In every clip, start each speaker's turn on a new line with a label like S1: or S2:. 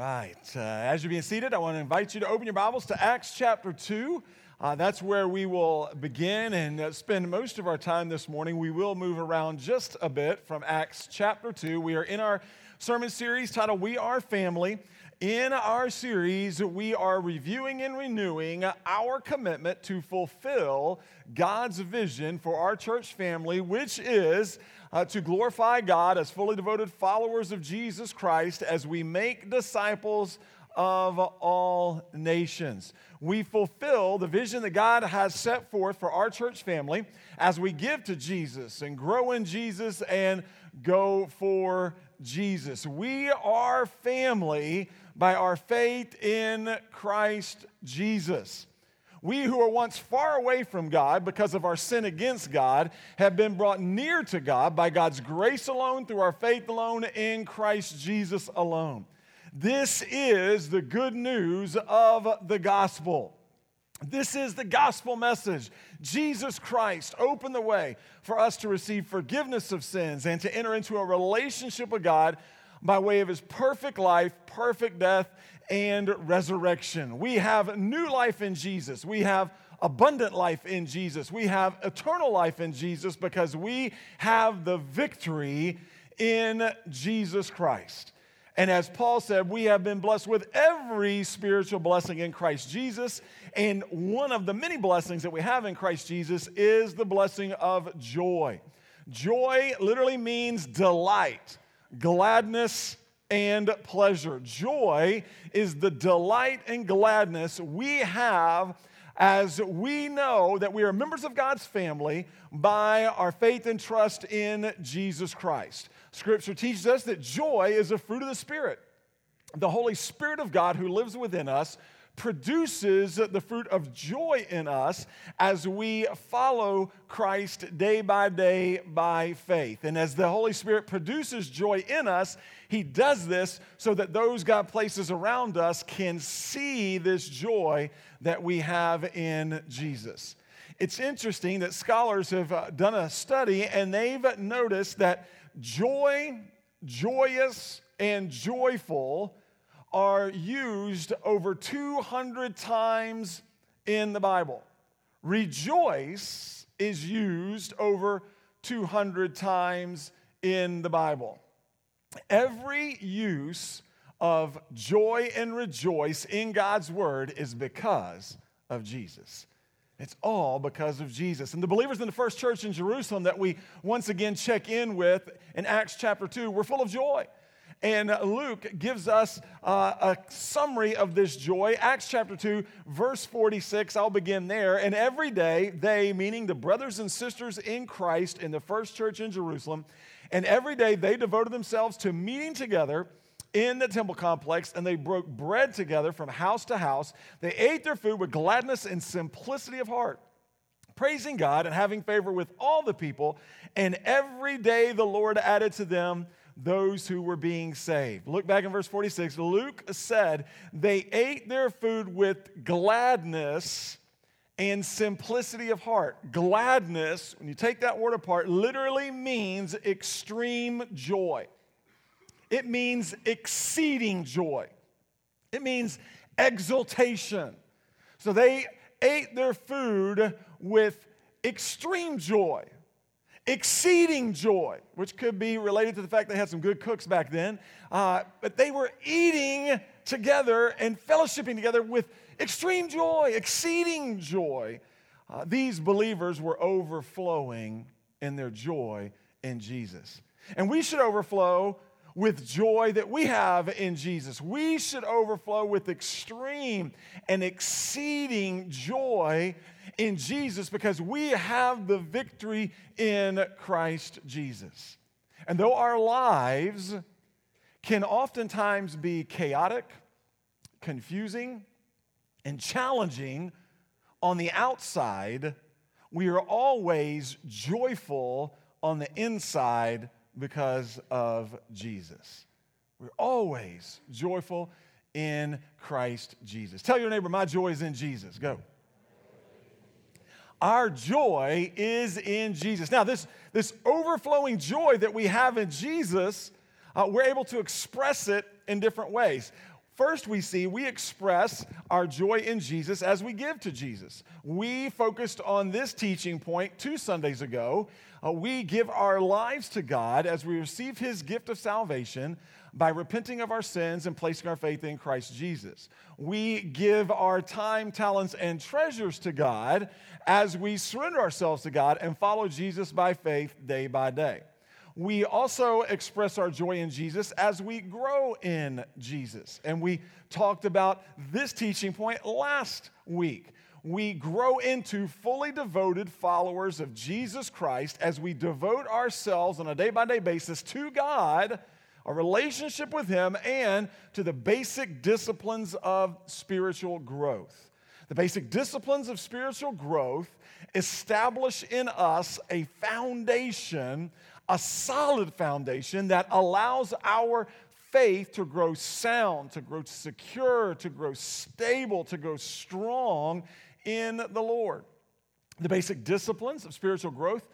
S1: right. Uh, as you're being seated, I want to invite you to open your Bibles to Acts chapter 2. Uh, that's where we will begin and uh, spend most of our time this morning. We will move around just a bit from Acts chapter 2. We are in our sermon series titled We Are Family. In our series, we are reviewing and renewing our commitment to fulfill God's vision for our church family, which is uh, to glorify God as fully devoted followers of Jesus Christ as we make disciples of all nations. We fulfill the vision that God has set forth for our church family as we give to Jesus and grow in Jesus and go for Jesus. We are family by our faith in Christ Jesus. We who were once far away from God because of our sin against God have been brought near to God by God's grace alone, through our faith alone, in Christ Jesus alone. This is the good news of the gospel. This is the gospel message. Jesus Christ opened the way for us to receive forgiveness of sins and to enter into a relationship with God by way of his perfect life, perfect death, and resurrection. We have new life in Jesus. We have abundant life in Jesus. We have eternal life in Jesus because we have the victory in Jesus Christ. And as Paul said, we have been blessed with every spiritual blessing in Christ Jesus. And one of the many blessings that we have in Christ Jesus is the blessing of joy. Joy literally means delight, gladness, and pleasure. Joy is the delight and gladness we have as we know that we are members of God's family by our faith and trust in Jesus Christ. Scripture teaches us that joy is a fruit of the Spirit. The Holy Spirit of God who lives within us produces the fruit of joy in us as we follow Christ day by day by faith. And as the Holy Spirit produces joy in us, He does this so that those God places around us can see this joy that we have in Jesus. It's interesting that scholars have uh, done a study and they've noticed that joy, joyous, and joyful are used over 200 times in the Bible. Rejoice is used over 200 times in the Bible. Every use of joy and rejoice in God's word is because of Jesus. It's all because of Jesus. And the believers in the first church in Jerusalem that we once again check in with in Acts chapter 2 were full of joy. And Luke gives us uh, a summary of this joy. Acts chapter 2, verse 46, I'll begin there. And every day, they, meaning the brothers and sisters in Christ in the first church in Jerusalem, and every day they devoted themselves to meeting together in the temple complex and they broke bread together from house to house. They ate their food with gladness and simplicity of heart, praising God and having favor with all the people. And every day the Lord added to them those who were being saved. Look back in verse 46. Luke said, They ate their food with gladness and simplicity of heart. Gladness, when you take that word apart, literally means extreme joy. It means exceeding joy. It means exultation. So they ate their food with extreme joy exceeding joy, which could be related to the fact they had some good cooks back then. Uh, but they were eating together and fellowshipping together with extreme joy, exceeding joy. Uh, these believers were overflowing in their joy in Jesus. And we should overflow with joy that we have in Jesus. We should overflow with extreme and exceeding joy in Jesus because we have the victory in Christ Jesus. And though our lives can oftentimes be chaotic, confusing, and challenging on the outside, we are always joyful on the inside because of Jesus. We're always joyful in Christ Jesus. Tell your neighbor, my joy is in Jesus. Go. Our joy is in Jesus. Now, this, this overflowing joy that we have in Jesus, uh, we're able to express it in different ways. First, we see we express our joy in Jesus as we give to Jesus. We focused on this teaching point two Sundays ago. Uh, we give our lives to God as we receive his gift of salvation by repenting of our sins and placing our faith in Christ Jesus. We give our time, talents, and treasures to God as we surrender ourselves to God and follow Jesus by faith day by day. We also express our joy in Jesus as we grow in Jesus. And we talked about this teaching point last week. We grow into fully devoted followers of Jesus Christ as we devote ourselves on a day by day basis to God a relationship with Him, and to the basic disciplines of spiritual growth. The basic disciplines of spiritual growth establish in us a foundation, a solid foundation that allows our faith to grow sound, to grow secure, to grow stable, to grow strong in the Lord. The basic disciplines of spiritual growth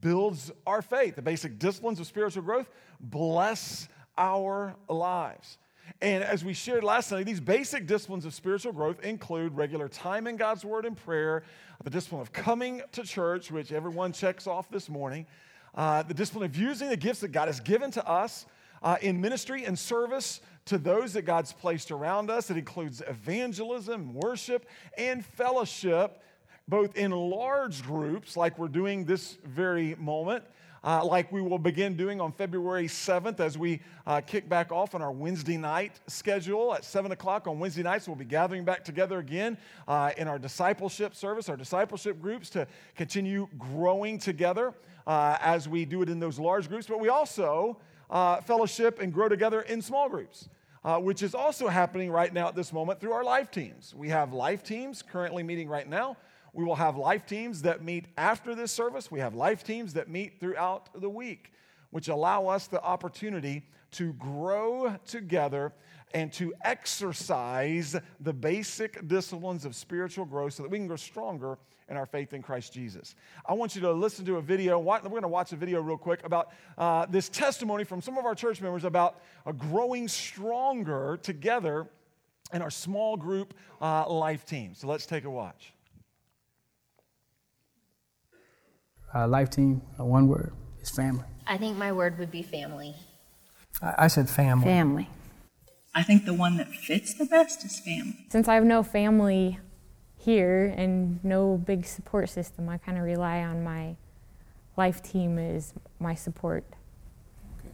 S1: builds our faith. The basic disciplines of spiritual growth bless our lives. And as we shared last Sunday, these basic disciplines of spiritual growth include regular time in God's Word and prayer, the discipline of coming to church, which everyone checks off this morning, uh, the discipline of using the gifts that God has given to us uh, in ministry and service to those that God's placed around us. It includes evangelism, worship, and fellowship, both in large groups, like we're doing this very moment uh, like we will begin doing on February 7th as we uh, kick back off on our Wednesday night schedule at 7 o'clock on Wednesday nights. We'll be gathering back together again uh, in our discipleship service, our discipleship groups to continue growing together uh, as we do it in those large groups. But we also uh, fellowship and grow together in small groups. Uh, which is also happening right now at this moment through our life teams. We have life teams currently meeting right now. We will have life teams that meet after this service. We have life teams that meet throughout the week, which allow us the opportunity to grow together and to exercise the basic disciplines of spiritual growth so that we can grow stronger in our faith in Christ Jesus. I want you to listen to a video. We're going to watch a video real quick about uh, this testimony from some of our church members about uh, growing stronger together in our small group uh, life team. So let's take a watch.
S2: uh, life team, uh, one word is family.
S3: I think my word would be family.
S2: I, I said family.
S4: Family.
S5: I think the one that fits the best is family.
S4: Since I have no family here and no big support system, I kind of rely on my life team as my support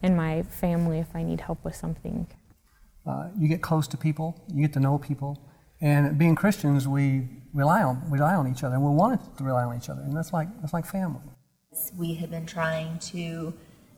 S4: and my family if I need help with something.
S2: Uh, you get close to people, you get to know people, and being Christians, we rely on rely on each other, and we want to rely on each other, and that's like that's like family.
S3: We have been trying to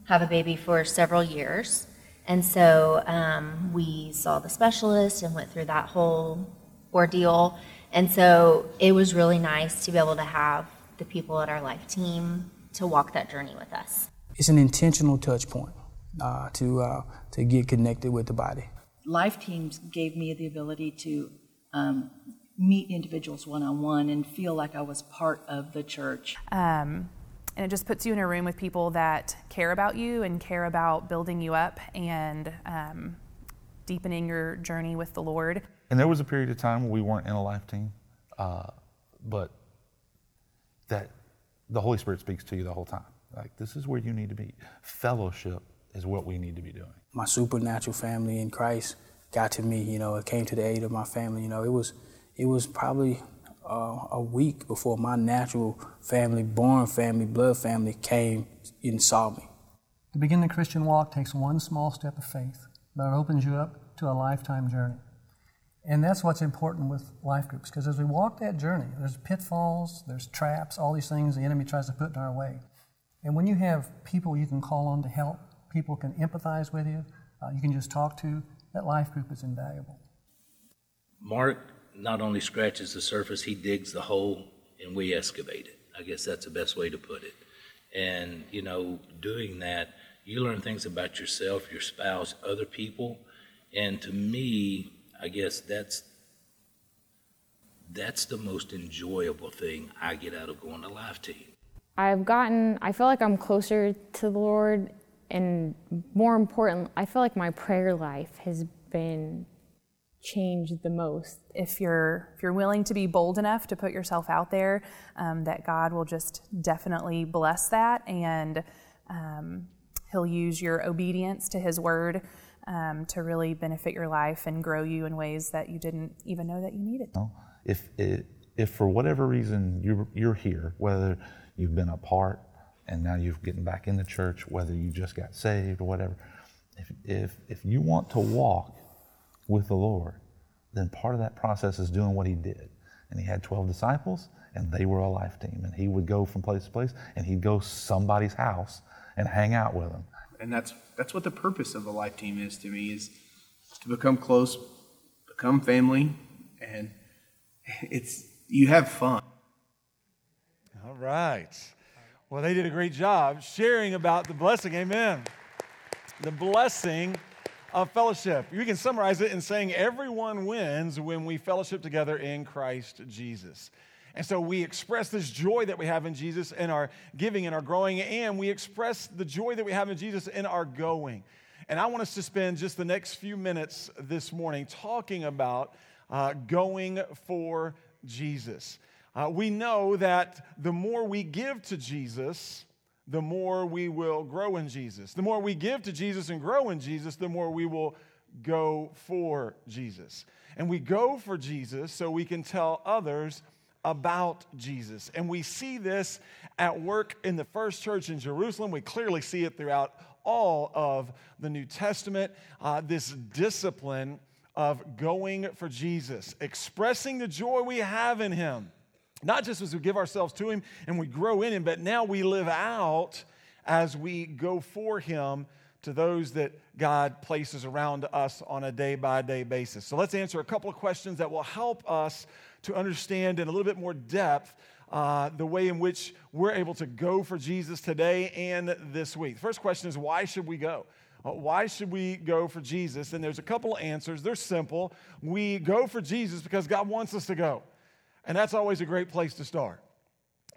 S3: have a baby for several years, and so um, we saw the specialist and went through that whole ordeal, and so it was really nice to be able to have the people at our life team to walk that journey with us.
S2: It's an intentional touch point uh, to uh, to get connected with the body.
S5: Life teams gave me the ability to um, meet individuals one on one and feel like I was part of the church.
S6: Um, and it just puts you in a room with people that care about you and care about building you up and um, deepening your journey with the Lord.
S7: And there was a period of time where we weren't in a life team, uh, but that the Holy Spirit speaks to you the whole time. Like, this is where you need to be. Fellowship is what we need to be doing.
S2: My supernatural family in Christ got to me. You know, it came to the aid of my family. You know, it was it was probably uh, a week before my natural family, born family, blood family came and saw me. To begin the Christian walk takes one small step of faith, but it opens you up to a lifetime journey. And that's what's important with life groups, because as we walk that journey, there's pitfalls, there's traps, all these things the enemy tries to put in our way. And when you have people you can call on to help, people can empathize with you, uh, you can just talk to, that life group is invaluable.
S8: Mark not only scratches the surface, he digs the hole and we excavate it. I guess that's the best way to put it. And, you know, doing that, you learn things about yourself, your spouse, other people. And to me, I guess that's that's the most enjoyable thing I get out of going to Life Team.
S4: I've gotten, I feel like I'm closer to the Lord, and more important, I feel like my prayer life has been changed the most.
S6: If you're if you're willing to be bold enough to put yourself out there, um, that God will just definitely bless that, and um, He'll use your obedience to His word um, to really benefit your life and grow you in ways that you didn't even know that you needed.
S7: If if for whatever reason you're you're here, whether you've been apart and now you're getting back in the church, whether you just got saved or whatever, if if if you want to walk with the Lord, then part of that process is doing what he did. And he had 12 disciples, and they were a life team. And he would go from place to place, and he'd go somebody's house and hang out with them.
S9: And that's that's what the purpose of the life team is to me is to become close, become family, and it's you have fun.
S1: All right. Well, they did a great job sharing about the blessing. Amen. The blessing of fellowship. We can summarize it in saying everyone wins when we fellowship together in Christ Jesus. And so we express this joy that we have in Jesus in our giving and our growing, and we express the joy that we have in Jesus in our going. And I want us to spend just the next few minutes this morning talking about uh, going for Jesus. Uh, we know that the more we give to Jesus, the more we will grow in Jesus. The more we give to Jesus and grow in Jesus, the more we will go for Jesus. And we go for Jesus so we can tell others about Jesus. And we see this at work in the first church in Jerusalem. We clearly see it throughout all of the New Testament. Uh, this discipline of going for Jesus, expressing the joy we have in Him not just as we give ourselves to Him and we grow in Him, but now we live out as we go for Him to those that God places around us on a day by day basis. So let's answer a couple of questions that will help us to understand in a little bit more depth uh, the way in which we're able to go for Jesus today and this week. The first question is why should we go? Uh, why should we go for Jesus? And there's a couple of answers. They're simple. We go for Jesus because God wants us to go. And that's always a great place to start.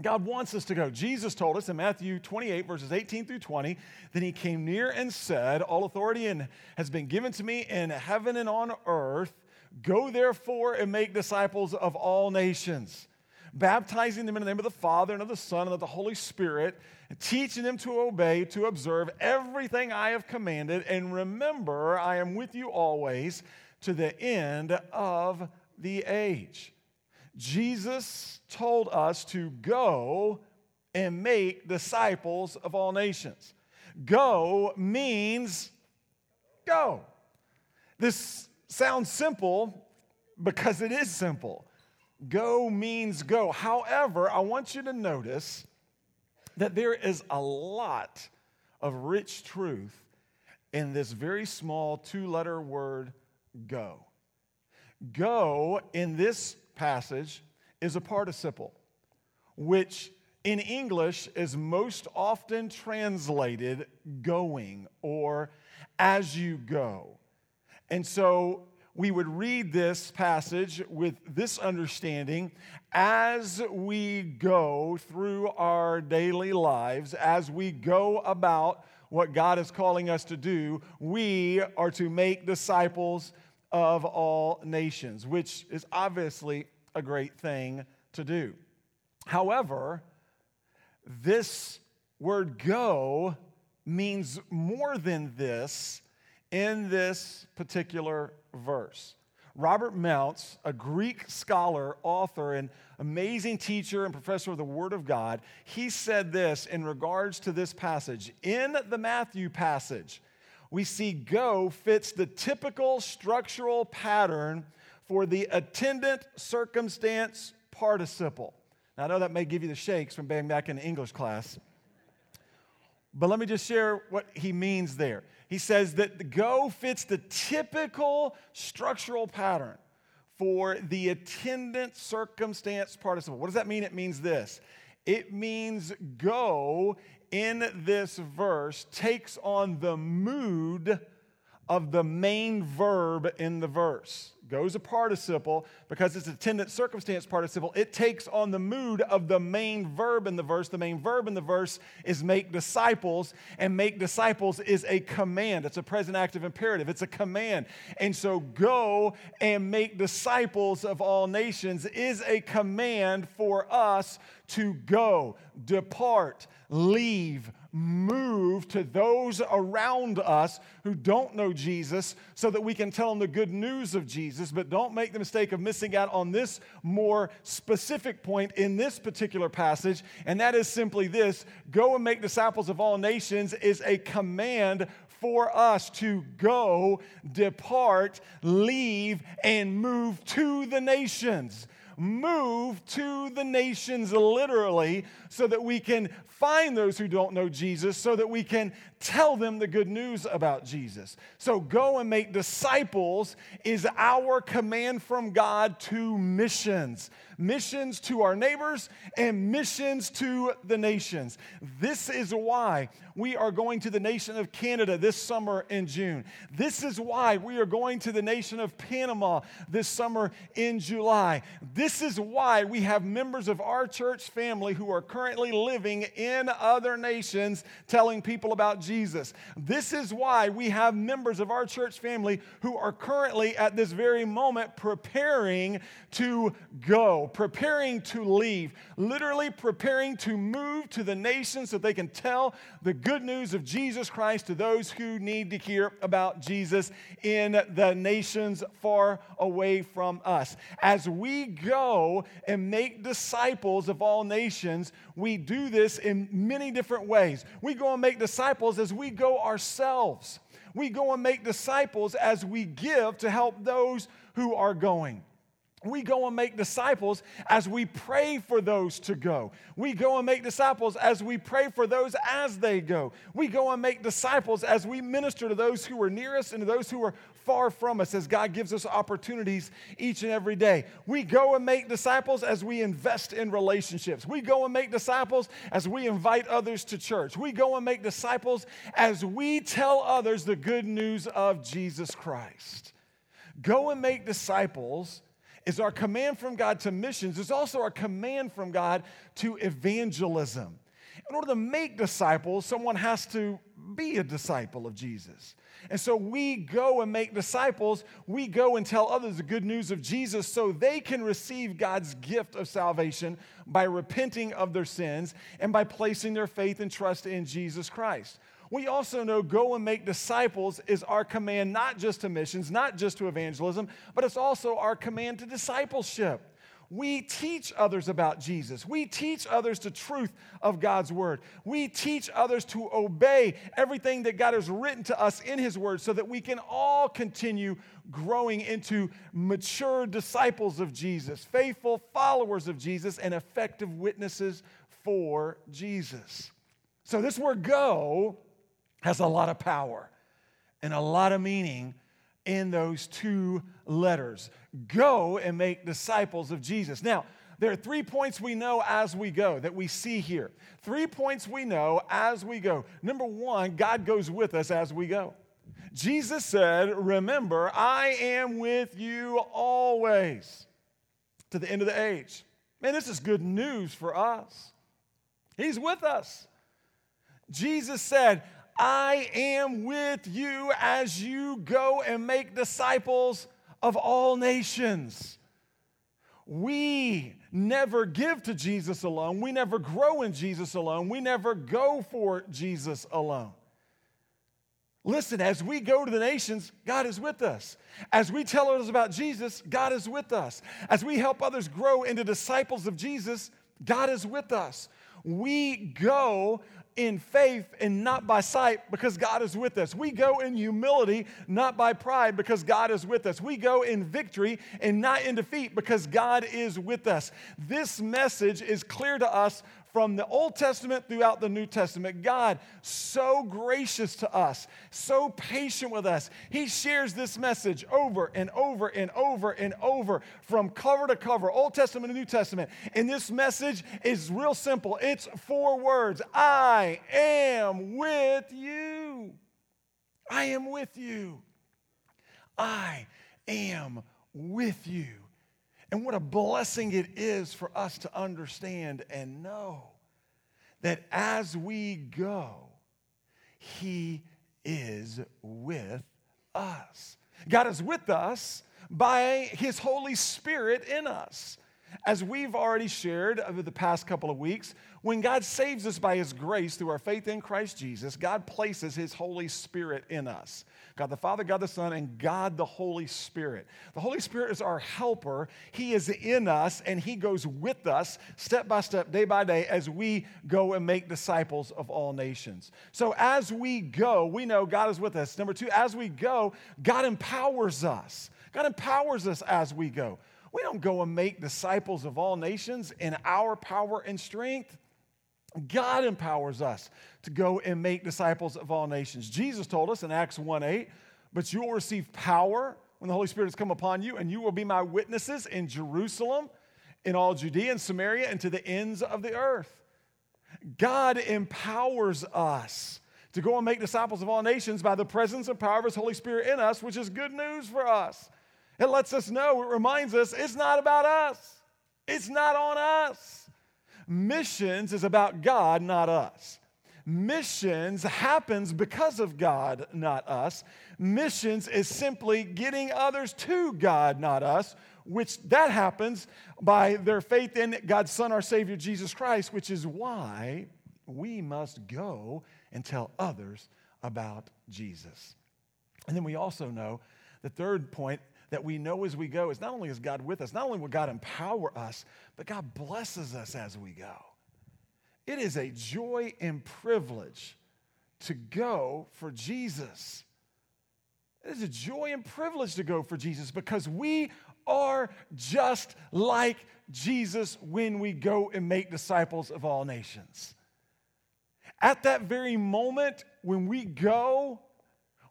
S1: God wants us to go. Jesus told us in Matthew 28, verses 18 through 20, then he came near and said, All authority and has been given to me in heaven and on earth. Go therefore and make disciples of all nations, baptizing them in the name of the Father and of the Son and of the Holy Spirit, and teaching them to obey, to observe everything I have commanded. And remember, I am with you always to the end of the age. Jesus told us to go and make disciples of all nations. Go means go. This sounds simple because it is simple. Go means go. However, I want you to notice that there is a lot of rich truth in this very small two letter word go. Go in this passage is a participle, which in English is most often translated going or as you go. And so we would read this passage with this understanding as we go through our daily lives, as we go about what God is calling us to do, we are to make disciples of all nations, which is obviously a great thing to do. However, this word go means more than this in this particular verse. Robert Mounce, a Greek scholar, author, and amazing teacher and professor of the Word of God, he said this in regards to this passage. In the Matthew passage, we see go fits the typical structural pattern for the attendant circumstance participle. Now, I know that may give you the shakes from being back in English class, but let me just share what he means there. He says that the go fits the typical structural pattern for the attendant circumstance participle. What does that mean? It means this it means go in this verse takes on the mood of the main verb in the verse. Go is a participle because it's a attendant circumstance participle. It takes on the mood of the main verb in the verse. The main verb in the verse is make disciples, and make disciples is a command. It's a present active imperative, it's a command. And so, go and make disciples of all nations is a command for us to go, depart, leave, move to those around us who don't know Jesus so that we can tell them the good news of Jesus. But don't make the mistake of missing out on this more specific point in this particular passage, and that is simply this go and make disciples of all nations is a command for us to go, depart, leave, and move to the nations. Move to the nations literally so that we can find those who don't know Jesus, so that we can tell them the good news about Jesus. So, go and make disciples is our command from God to missions missions to our neighbors and missions to the nations. This is why we are going to the nation of Canada this summer in June. This is why we are going to the nation of Panama this summer in July. This is why we have members of our church family who are currently living in other nations telling people about Jesus. Jesus. This is why we have members of our church family who are currently at this very moment preparing to go, preparing to leave, literally preparing to move to the nations so they can tell the good news of Jesus Christ to those who need to hear about Jesus in the nations far away from us. As we go and make disciples of all nations, we do this in many different ways. We go and make disciples as we go ourselves. We go and make disciples as we give to help those who are going. We go and make disciples as we pray for those to go. We go and make disciples as we pray for those as they go. We go and make disciples as we minister to those who are near us and to those who are far from us as God gives us opportunities each and every day. We go and make disciples as we invest in relationships. We go and make disciples as we invite others to church. We go and make disciples as we tell others the good news of Jesus Christ. Go and make disciples is our command from God to missions, it's also our command from God to evangelism. In order to make disciples, someone has to be a disciple of Jesus. And so we go and make disciples. We go and tell others the good news of Jesus so they can receive God's gift of salvation by repenting of their sins and by placing their faith and trust in Jesus Christ. We also know go and make disciples is our command not just to missions, not just to evangelism, but it's also our command to discipleship. We teach others about Jesus. We teach others the truth of God's word. We teach others to obey everything that God has written to us in his word so that we can all continue growing into mature disciples of Jesus, faithful followers of Jesus, and effective witnesses for Jesus. So, this word go has a lot of power and a lot of meaning in those two letters go and make disciples of Jesus. Now, there are three points we know as we go that we see here. Three points we know as we go. Number one, God goes with us as we go. Jesus said, Remember, I am with you always to the end of the age. Man, this is good news for us. He's with us. Jesus said, I am with you as you go and make disciples of all nations. We never give to Jesus alone. We never grow in Jesus alone. We never go for Jesus alone. Listen, as we go to the nations, God is with us. As we tell others about Jesus, God is with us. As we help others grow into disciples of Jesus, God is with us. We go in faith and not by sight because God is with us. We go in humility, not by pride because God is with us. We go in victory and not in defeat because God is with us. This message is clear to us from the Old Testament throughout the New Testament. God, so gracious to us, so patient with us. He shares this message over and over and over and over from cover to cover, Old Testament and New Testament. And this message is real simple it's four words I am with you. I am with you. I am with you. And what a blessing it is for us to understand and know that as we go, He is with us. God is with us by His Holy Spirit in us. As we've already shared over the past couple of weeks, when God saves us by His grace through our faith in Christ Jesus, God places His Holy Spirit in us. God the Father, God the Son, and God the Holy Spirit. The Holy Spirit is our helper. He is in us and He goes with us step by step, day by day, as we go and make disciples of all nations. So as we go, we know God is with us. Number two, as we go, God empowers us. God empowers us as we go. We don't go and make disciples of all nations in our power and strength. God empowers us to go and make disciples of all nations. Jesus told us in Acts 1 8, but you will receive power when the Holy Spirit has come upon you, and you will be my witnesses in Jerusalem, in all Judea and Samaria, and to the ends of the earth. God empowers us to go and make disciples of all nations by the presence and power of His Holy Spirit in us, which is good news for us. It lets us know, it reminds us it's not about us, it's not on us. Missions is about God, not us. Missions happens because of God, not us. Missions is simply getting others to God, not us, which that happens by their faith in God's Son, our Savior, Jesus Christ, which is why we must go and tell others about Jesus. And then we also know the third point that we know as we go is not only is God with us, not only will God empower us, but God blesses us as we go. It is a joy and privilege to go for Jesus. It is a joy and privilege to go for Jesus because we are just like Jesus when we go and make disciples of all nations. At that very moment when we go,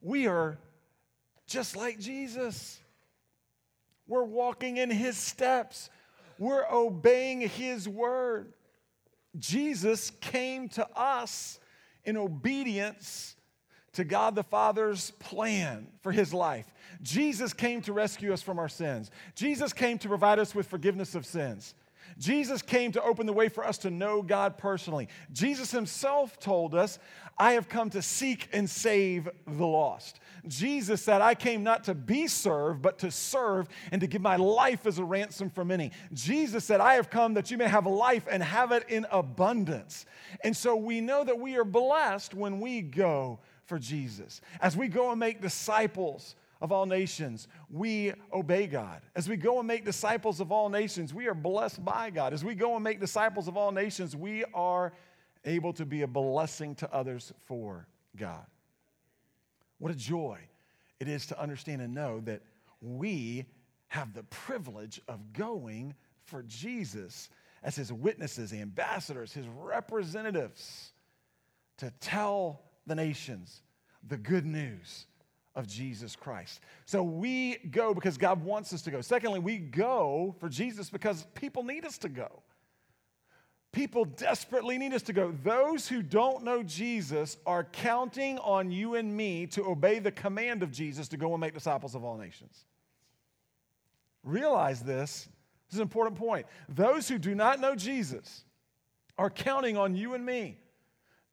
S1: we are just like Jesus. We're walking in his steps, we're obeying his word. Jesus came to us in obedience to God the Father's plan for his life. Jesus came to rescue us from our sins. Jesus came to provide us with forgiveness of sins. Jesus came to open the way for us to know God personally. Jesus himself told us, I have come to seek and save the lost. Jesus said, I came not to be served, but to serve and to give my life as a ransom for many. Jesus said, I have come that you may have life and have it in abundance. And so we know that we are blessed when we go for Jesus. As we go and make disciples, of all nations, we obey God. As we go and make disciples of all nations, we are blessed by God. As we go and make disciples of all nations, we are able to be a blessing to others for God. What a joy it is to understand and know that we have the privilege of going for Jesus as his witnesses, ambassadors, his representatives to tell the nations the good news of Jesus Christ. So we go because God wants us to go. Secondly, we go for Jesus because people need us to go. People desperately need us to go. Those who don't know Jesus are counting on you and me to obey the command of Jesus to go and make disciples of all nations. Realize this. This is an important point. Those who do not know Jesus are counting on you and me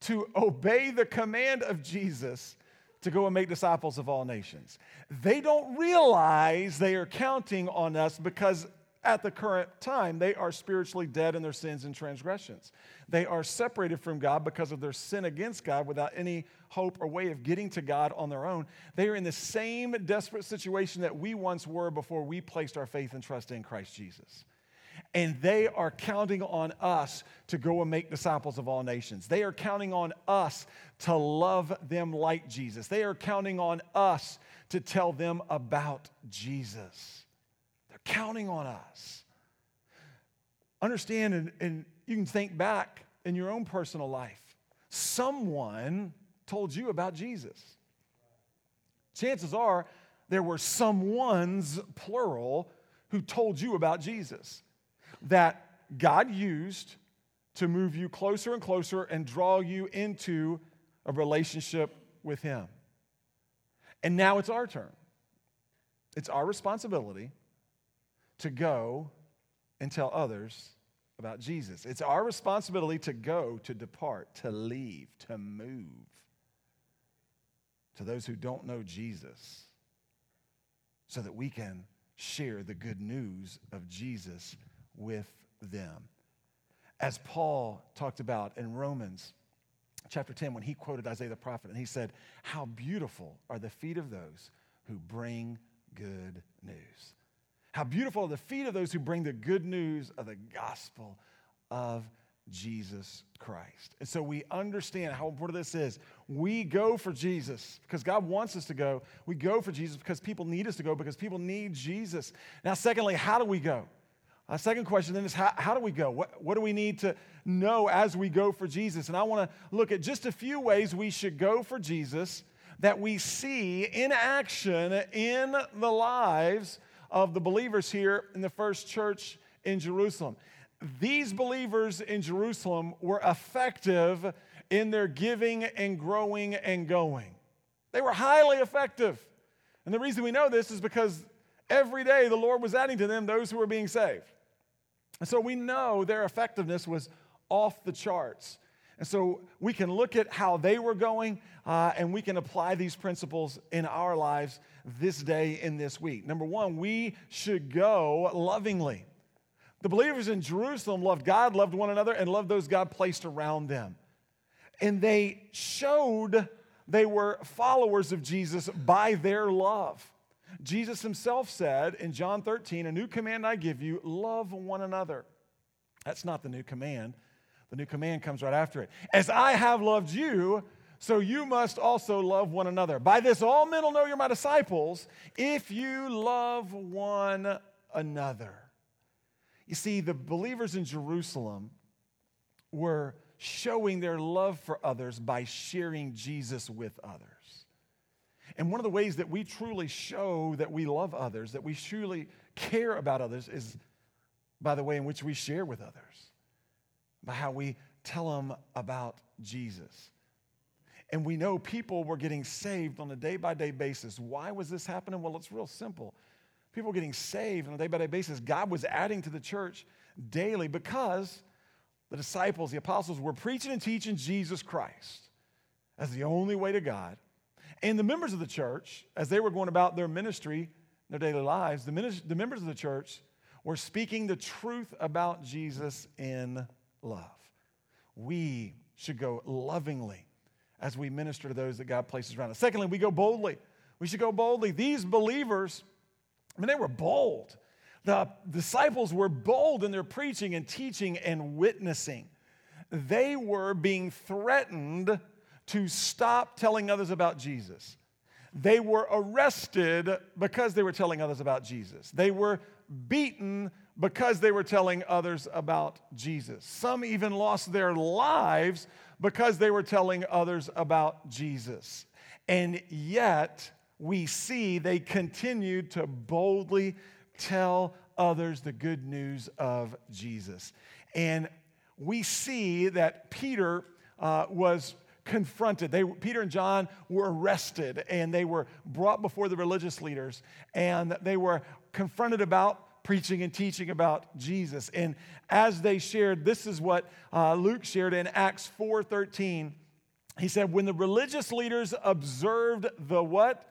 S1: to obey the command of Jesus to go and make disciples of all nations. They don't realize they are counting on us because at the current time they are spiritually dead in their sins and transgressions. They are separated from God because of their sin against God without any hope or way of getting to God on their own. They are in the same desperate situation that we once were before we placed our faith and trust in Christ Jesus and they are counting on us to go and make disciples of all nations. They are counting on us to love them like Jesus. They are counting on us to tell them about Jesus. They're counting on us. Understand, and, and you can think back in your own personal life. Someone told you about Jesus. Chances are there were someone's plural who told you about Jesus that God used to move you closer and closer and draw you into a relationship with Him. And now it's our turn. It's our responsibility to go and tell others about Jesus. It's our responsibility to go, to depart, to leave, to move to those who don't know Jesus so that we can share the good news of Jesus with them. As Paul talked about in Romans chapter 10, when he quoted Isaiah the prophet, and he said, How beautiful are the feet of those who bring good news. How beautiful are the feet of those who bring the good news of the gospel of Jesus Christ. And so we understand how important this is. We go for Jesus because God wants us to go. We go for Jesus because people need us to go because people need Jesus. Now, secondly, how do we go? Uh, second question then is how, how do we go? What, what do we need to know as we go for Jesus? And I want to look at just a few ways we should go for Jesus that we see in action in the lives of the believers here in the first church in Jerusalem. These believers in Jerusalem were effective in their giving and growing and going. They were highly effective. And the reason we know this is because every day the Lord was adding to them those who were being saved. And so we know their effectiveness was off the charts. And so we can look at how they were going uh, and we can apply these principles in our lives this day in this week. Number one, we should go lovingly. The believers in Jerusalem loved God, loved one another, and loved those God placed around them. And they showed they were followers of Jesus by their love. Jesus himself said in John 13, A new command I give you love one another. That's not the new command. The new command comes right after it. As I have loved you, so you must also love one another. By this, all men will know you're my disciples if you love one another. You see, the believers in Jerusalem were showing their love for others by sharing Jesus with others. And one of the ways that we truly show that we love others, that we truly care about others, is by the way in which we share with others, by how we tell them about Jesus. And we know people were getting saved on a day by day basis. Why was this happening? Well, it's real simple. People were getting saved on a day by day basis. God was adding to the church daily because the disciples, the apostles, were preaching and teaching Jesus Christ as the only way to God. And the members of the church, as they were going about their ministry, their daily lives, the, the members of the church were speaking the truth about Jesus in love. We should go lovingly as we minister to those that God places around us. Secondly, we go boldly. We should go boldly. These believers I mean, they were bold. The disciples were bold in their preaching and teaching and witnessing. They were being threatened to stop telling others about Jesus. They were arrested because they were telling others about Jesus. They were beaten because they were telling others about Jesus. Some even lost their lives because they were telling others about Jesus. And yet, we see they continued to boldly tell others the good news of Jesus. And we see that Peter uh, was confronted. They, Peter and John were arrested and they were brought before the religious leaders and they were confronted about preaching and teaching about Jesus. And as they shared, this is what uh, Luke shared in Acts 4:13. He said, "When the religious leaders observed the what?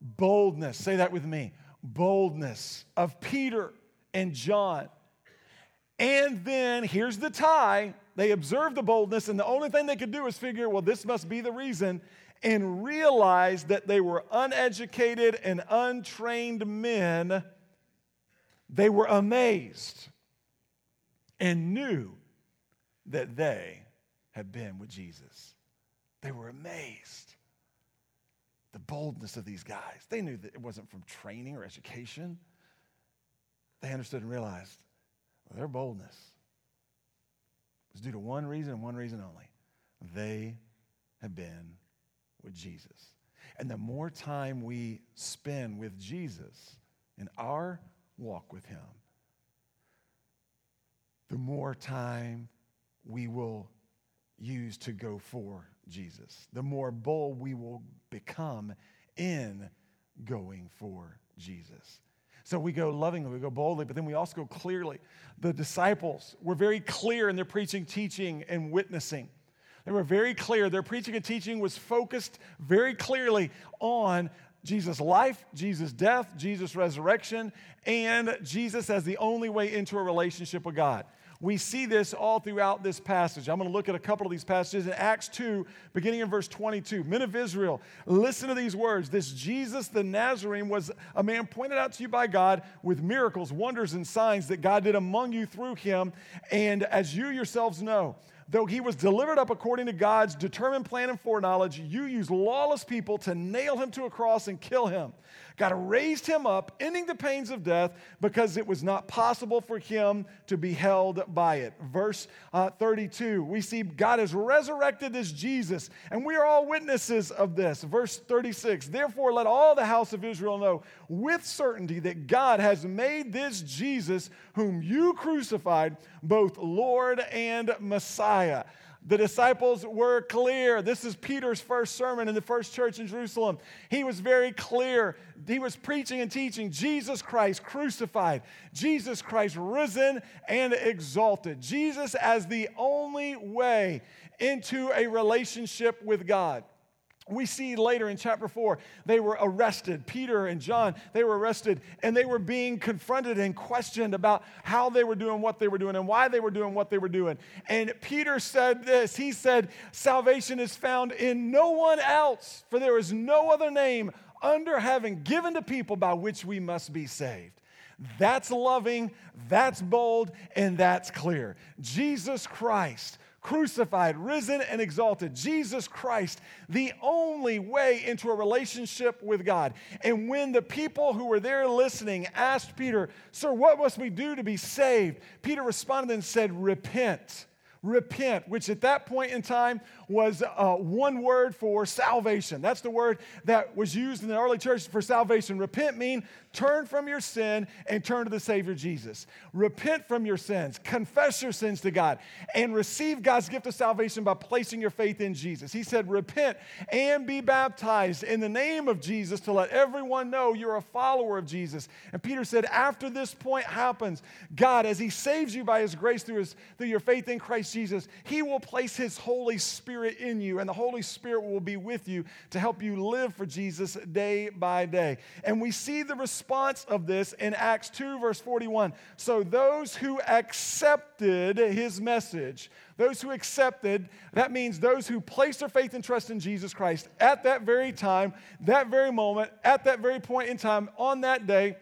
S1: boldness. Say that with me boldness of Peter and John. And then here's the tie they observed the boldness, and the only thing they could do is figure, well, this must be the reason, and realize that they were uneducated and untrained men. They were amazed and knew that they had been with Jesus. They were amazed the boldness of these guys. They knew that it wasn't from training or education. They understood and realized well, their boldness was due to one reason and one reason only. They have been with Jesus. And the more time we spend with Jesus in our walk with Him, the more time we will use to go for Jesus, the more bold we will become in going for Jesus. So we go lovingly, we go boldly, but then we also go clearly. The disciples were very clear in their preaching, teaching, and witnessing. They were very clear. Their preaching and teaching was focused very clearly on Jesus' life, Jesus' death, Jesus' resurrection, and Jesus as the only way into a relationship with God. We see this all throughout this passage. I'm going to look at a couple of these passages in Acts 2, beginning in verse 22. Men of Israel, listen to these words. This Jesus the Nazarene was a man pointed out to you by God with miracles, wonders, and signs that God did among you through him. And as you yourselves know, though he was delivered up according to God's determined plan and foreknowledge, you used lawless people to nail him to a cross and kill him. God raised him up, ending the pains of death, because it was not possible for him to be held by it. Verse uh, 32, we see God has resurrected this Jesus, and we are all witnesses of this. Verse 36, therefore let all the house of Israel know with certainty that God has made this Jesus, whom you crucified, both Lord and Messiah. The disciples were clear. This is Peter's first sermon in the first church in Jerusalem. He was very clear. He was preaching and teaching Jesus Christ crucified, Jesus Christ risen and exalted, Jesus as the only way into a relationship with God we see later in chapter 4 they were arrested. Peter and john they were arrested and they were being confronted and questioned about how they were doing what they were doing and why they were doing what they were doing. And peter said this. He said salvation is found in no one else for there is no other name under heaven given to people by which we must be saved. That's loving that's bold and that's clear. Jesus christ crucified, risen, and exalted. Jesus Christ, the only way into a relationship with God. And when the people who were there listening asked Peter, Sir, what must we do to be saved? Peter responded and said, Repent repent, which at that point in time was uh, one word for salvation. That's the word that was used in the early church for salvation. Repent mean turn from your sin and turn to the Savior Jesus. Repent from your sins, confess your sins to God, and receive God's gift of salvation by placing your faith in Jesus. He said, Repent and be baptized in the name of Jesus to let everyone know you're a follower of Jesus. And Peter said, After this point happens, God, as He saves you by His grace through, his, through your faith in Christ Jesus, He will place His Holy Spirit in you, and the Holy Spirit will be with you to help you live for Jesus day by day. And we see the response of this in Acts 2, verse 41. So those who accepted His message, those who accepted, that means those who placed their faith and trust in Jesus Christ at that very time, that very moment, at that very point in time, on that day,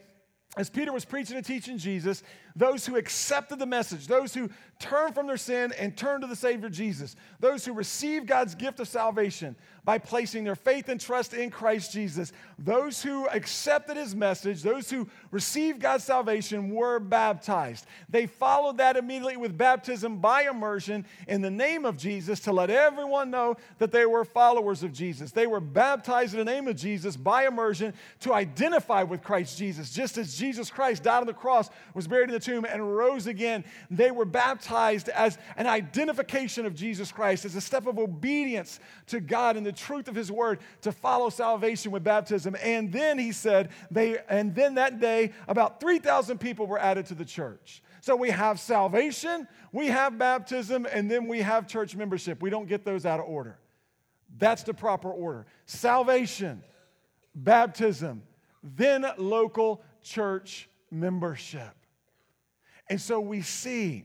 S1: as Peter was preaching and teaching Jesus, those who accepted the message, those who turned from their sin and turn to the Savior Jesus, those who received God's gift of salvation by placing their faith and trust in Christ Jesus, those who accepted his message, those who received God's salvation were baptized. They followed that immediately with baptism by immersion in the name of Jesus to let everyone know that they were followers of Jesus. They were baptized in the name of Jesus by immersion to identify with Christ Jesus, just as Jesus Christ died on the cross, was buried in the tomb, and rose again. They were baptized as an identification of Jesus Christ, as a step of obedience to God and the truth of His word to follow salvation with baptism. And then he said, they, and then that day, about 3,000 people were added to the church. So we have salvation, we have baptism, and then we have church membership. We don't get those out of order. That's the proper order salvation, baptism, then local church membership. And so we see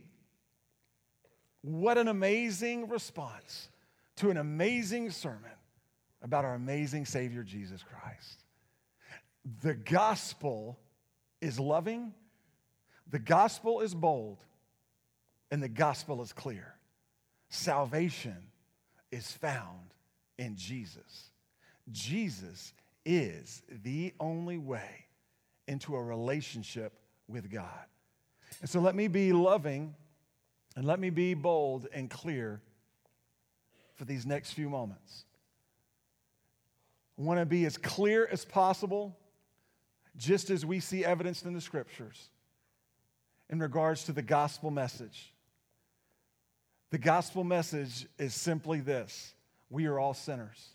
S1: what an amazing response to an amazing sermon about our amazing Savior, Jesus Christ. The gospel is loving, the gospel is bold, and the gospel is clear. Salvation is found in Jesus. Jesus is the only way into a relationship with God. And so let me be loving and let me be bold and clear for these next few moments. I want to be as clear as possible, just as we see evidenced in the scriptures in regards to the gospel message. The gospel message is simply this we are all sinners.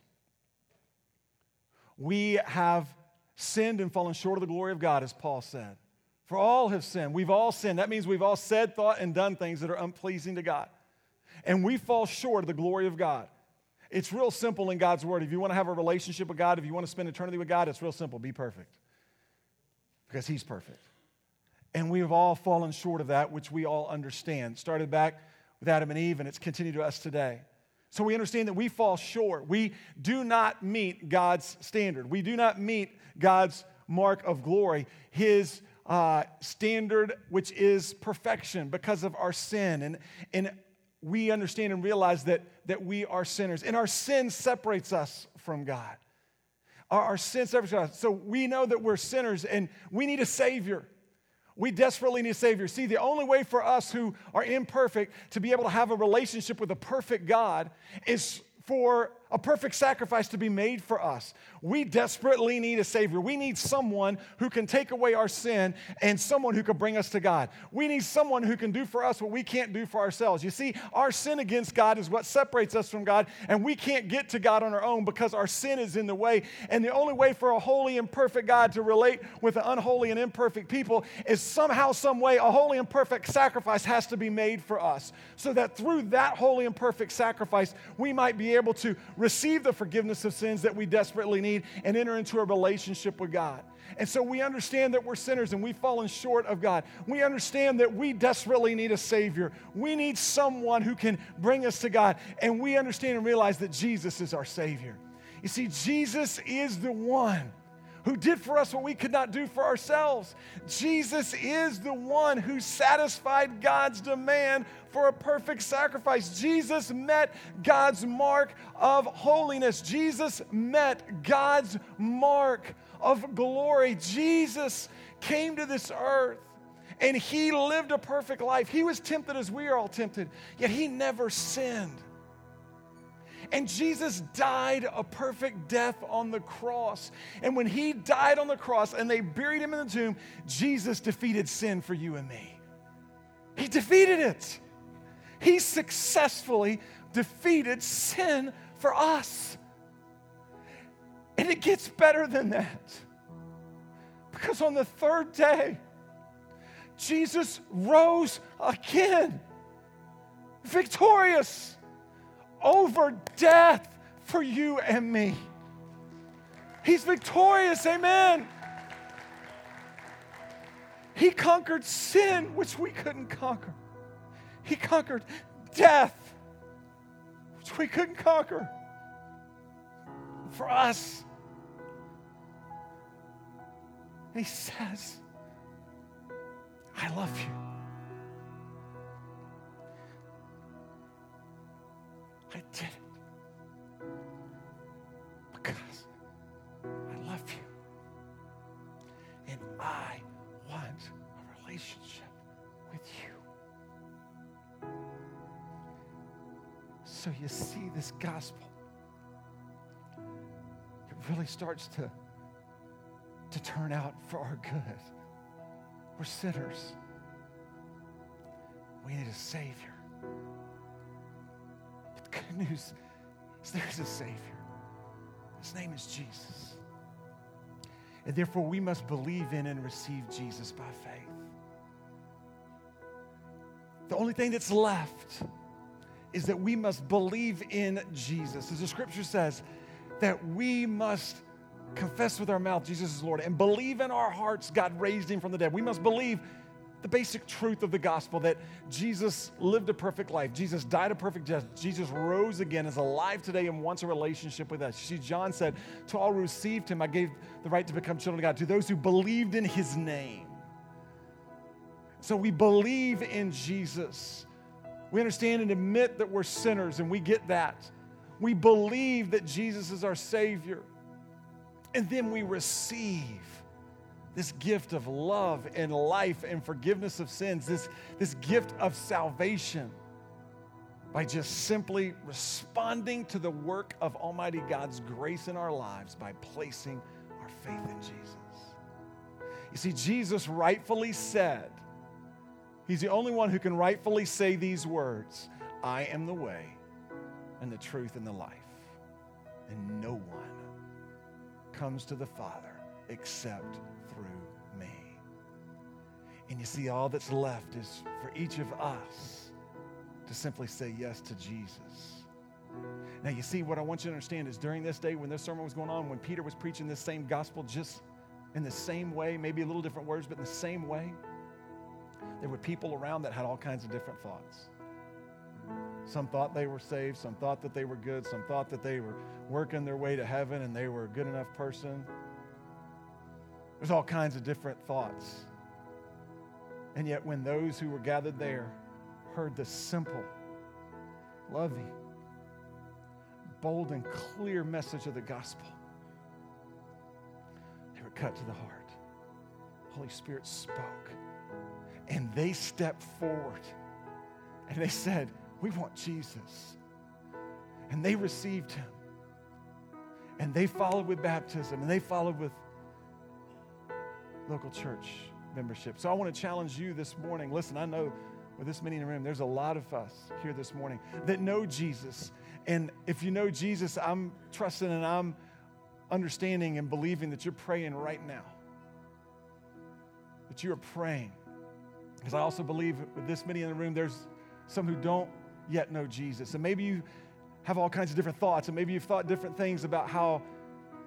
S1: We have sinned and fallen short of the glory of God, as Paul said. For all have sinned. We've all sinned. That means we've all said, thought, and done things that are unpleasing to God. And we fall short of the glory of God. It's real simple in God's word. If you want to have a relationship with God, if you want to spend eternity with God, it's real simple. Be perfect. Because He's perfect. And we have all fallen short of that, which we all understand. Started back with Adam and Eve, and it's continued to us today. So we understand that we fall short. We do not meet God's standard. We do not meet God's mark of glory, His uh, standard, which is perfection because of our sin. And, and we understand and realize that, that we are sinners. And our sin separates us from God. Our, our sin separates us. So we know that we're sinners and we need a Savior. We desperately need a Savior. See, the only way for us who are imperfect to be able to have a relationship with a perfect God is for a perfect sacrifice to be made for us. We desperately need a Savior. We need someone who can take away our sin and someone who can bring us to God. We need someone who can do for us what we can't do for ourselves. You see, our sin against God is what separates us from God, and we can't get to God on our own because our sin is in the way. And the only way for a holy and perfect God to relate with an unholy and imperfect people is somehow, some way, a holy and perfect sacrifice has to be made for us so that through that holy and perfect sacrifice, we might be able to receive the forgiveness of sins that we desperately need and enter into a relationship with God. And so we understand that we're sinners and we've fallen short of God. We understand that we desperately need a Savior. We need someone who can bring us to God. And we understand and realize that Jesus is our Savior. You see, Jesus is the one who did for us what we could not do for ourselves. Jesus is the one who satisfied God's demand for a perfect sacrifice. Jesus met God's mark of holiness. Jesus met God's mark of glory. Jesus came to this earth and he lived a perfect life. He was tempted as we are all tempted, yet he never sinned. And Jesus died a perfect death on the cross. And when he died on the cross and they buried him in the tomb, Jesus defeated sin for you and me. He defeated it. He successfully defeated sin for us. And it gets better than that. Because on the third day, Jesus rose again, victorious over death for you and me. He's victorious, amen. He conquered sin, which we couldn't conquer. He conquered death, which we couldn't conquer. For us, and he says, I love you. I did it because I love you. And I want a relationship with you. So you see, this gospel, it really starts to, to turn out for our good. We're sinners. We need a Savior good news is there's a Savior. His name is Jesus. And therefore, we must believe in and receive Jesus by faith. The only thing that's left is that we must believe in Jesus. As the scripture says, that we must confess with our mouth Jesus is Lord and believe in our hearts God raised him from the dead. We must believe the basic truth of the gospel that Jesus lived a perfect life. Jesus died a perfect death. Jesus rose again, is alive today, and wants a relationship with us. See, John said, To all who received him, I gave the right to become children of God, to those who believed in his name. So we believe in Jesus. We understand and admit that we're sinners, and we get that. We believe that Jesus is our Savior. And then we receive this gift of love and life and forgiveness of sins, this, this gift of salvation by just simply responding to the work of Almighty God's grace in our lives by placing our faith in Jesus. You see, Jesus rightfully said, He's the only one who can rightfully say these words I am the way and the truth and the life. And no one comes to the Father except through me. And you see, all that's left is for each of us to simply say yes to Jesus. Now, you see, what I want you to understand is during this day when this sermon was going on, when Peter was preaching this same gospel just in the same way, maybe a little different words, but in the same way, there were people around that had all kinds of different thoughts. Some thought they were saved, some thought that they were good, some thought that they were working their way to heaven and they were a good enough person. There's all kinds of different thoughts. And yet, when those who were gathered there heard the simple, loving, bold, and clear message of the gospel, they were cut to the heart. Holy Spirit spoke. And they stepped forward and they said, We want Jesus. And they received him. And they followed with baptism and they followed with local church membership. So I want to challenge you this morning. Listen, I know with this many in the room, there's a lot of us here this morning that know Jesus. And if you know Jesus, I'm trusting and I'm understanding and believing that you're praying right now. That you are praying. Because I also believe with this many in the room, there's some who don't yet know Jesus. And maybe you have all kinds of different thoughts, and maybe you've thought different things about how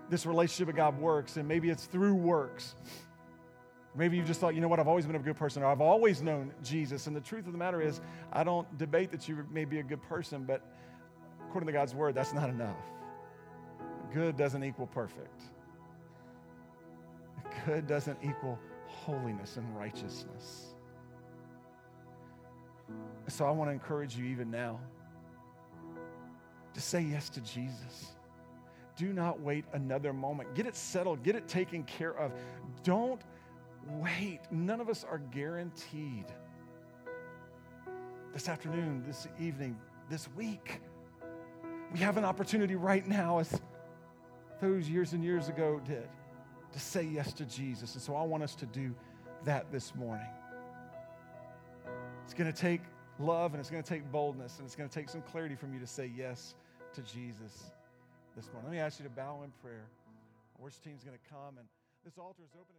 S1: this relationship with God works, and maybe it's through works. Maybe you just thought, you know what, I've always been a good person, or I've always known Jesus. And the truth of the matter is, I don't debate that you may be a good person, but according to God's word, that's not enough. Good doesn't equal perfect, good doesn't equal holiness and righteousness. So I want to encourage you even now to say yes to Jesus. Do not wait another moment. Get it settled, get it taken care of. Don't wait. None of us are guaranteed this afternoon, this evening, this week. We have an opportunity right now, as those years and years ago did, to say yes to Jesus. And so I want us to do that this morning. It's going to take love and it's going to take boldness and it's going to take some clarity from you to say yes to Jesus this morning. Let me ask you to bow in prayer. Our worship team's going to come and this altar is open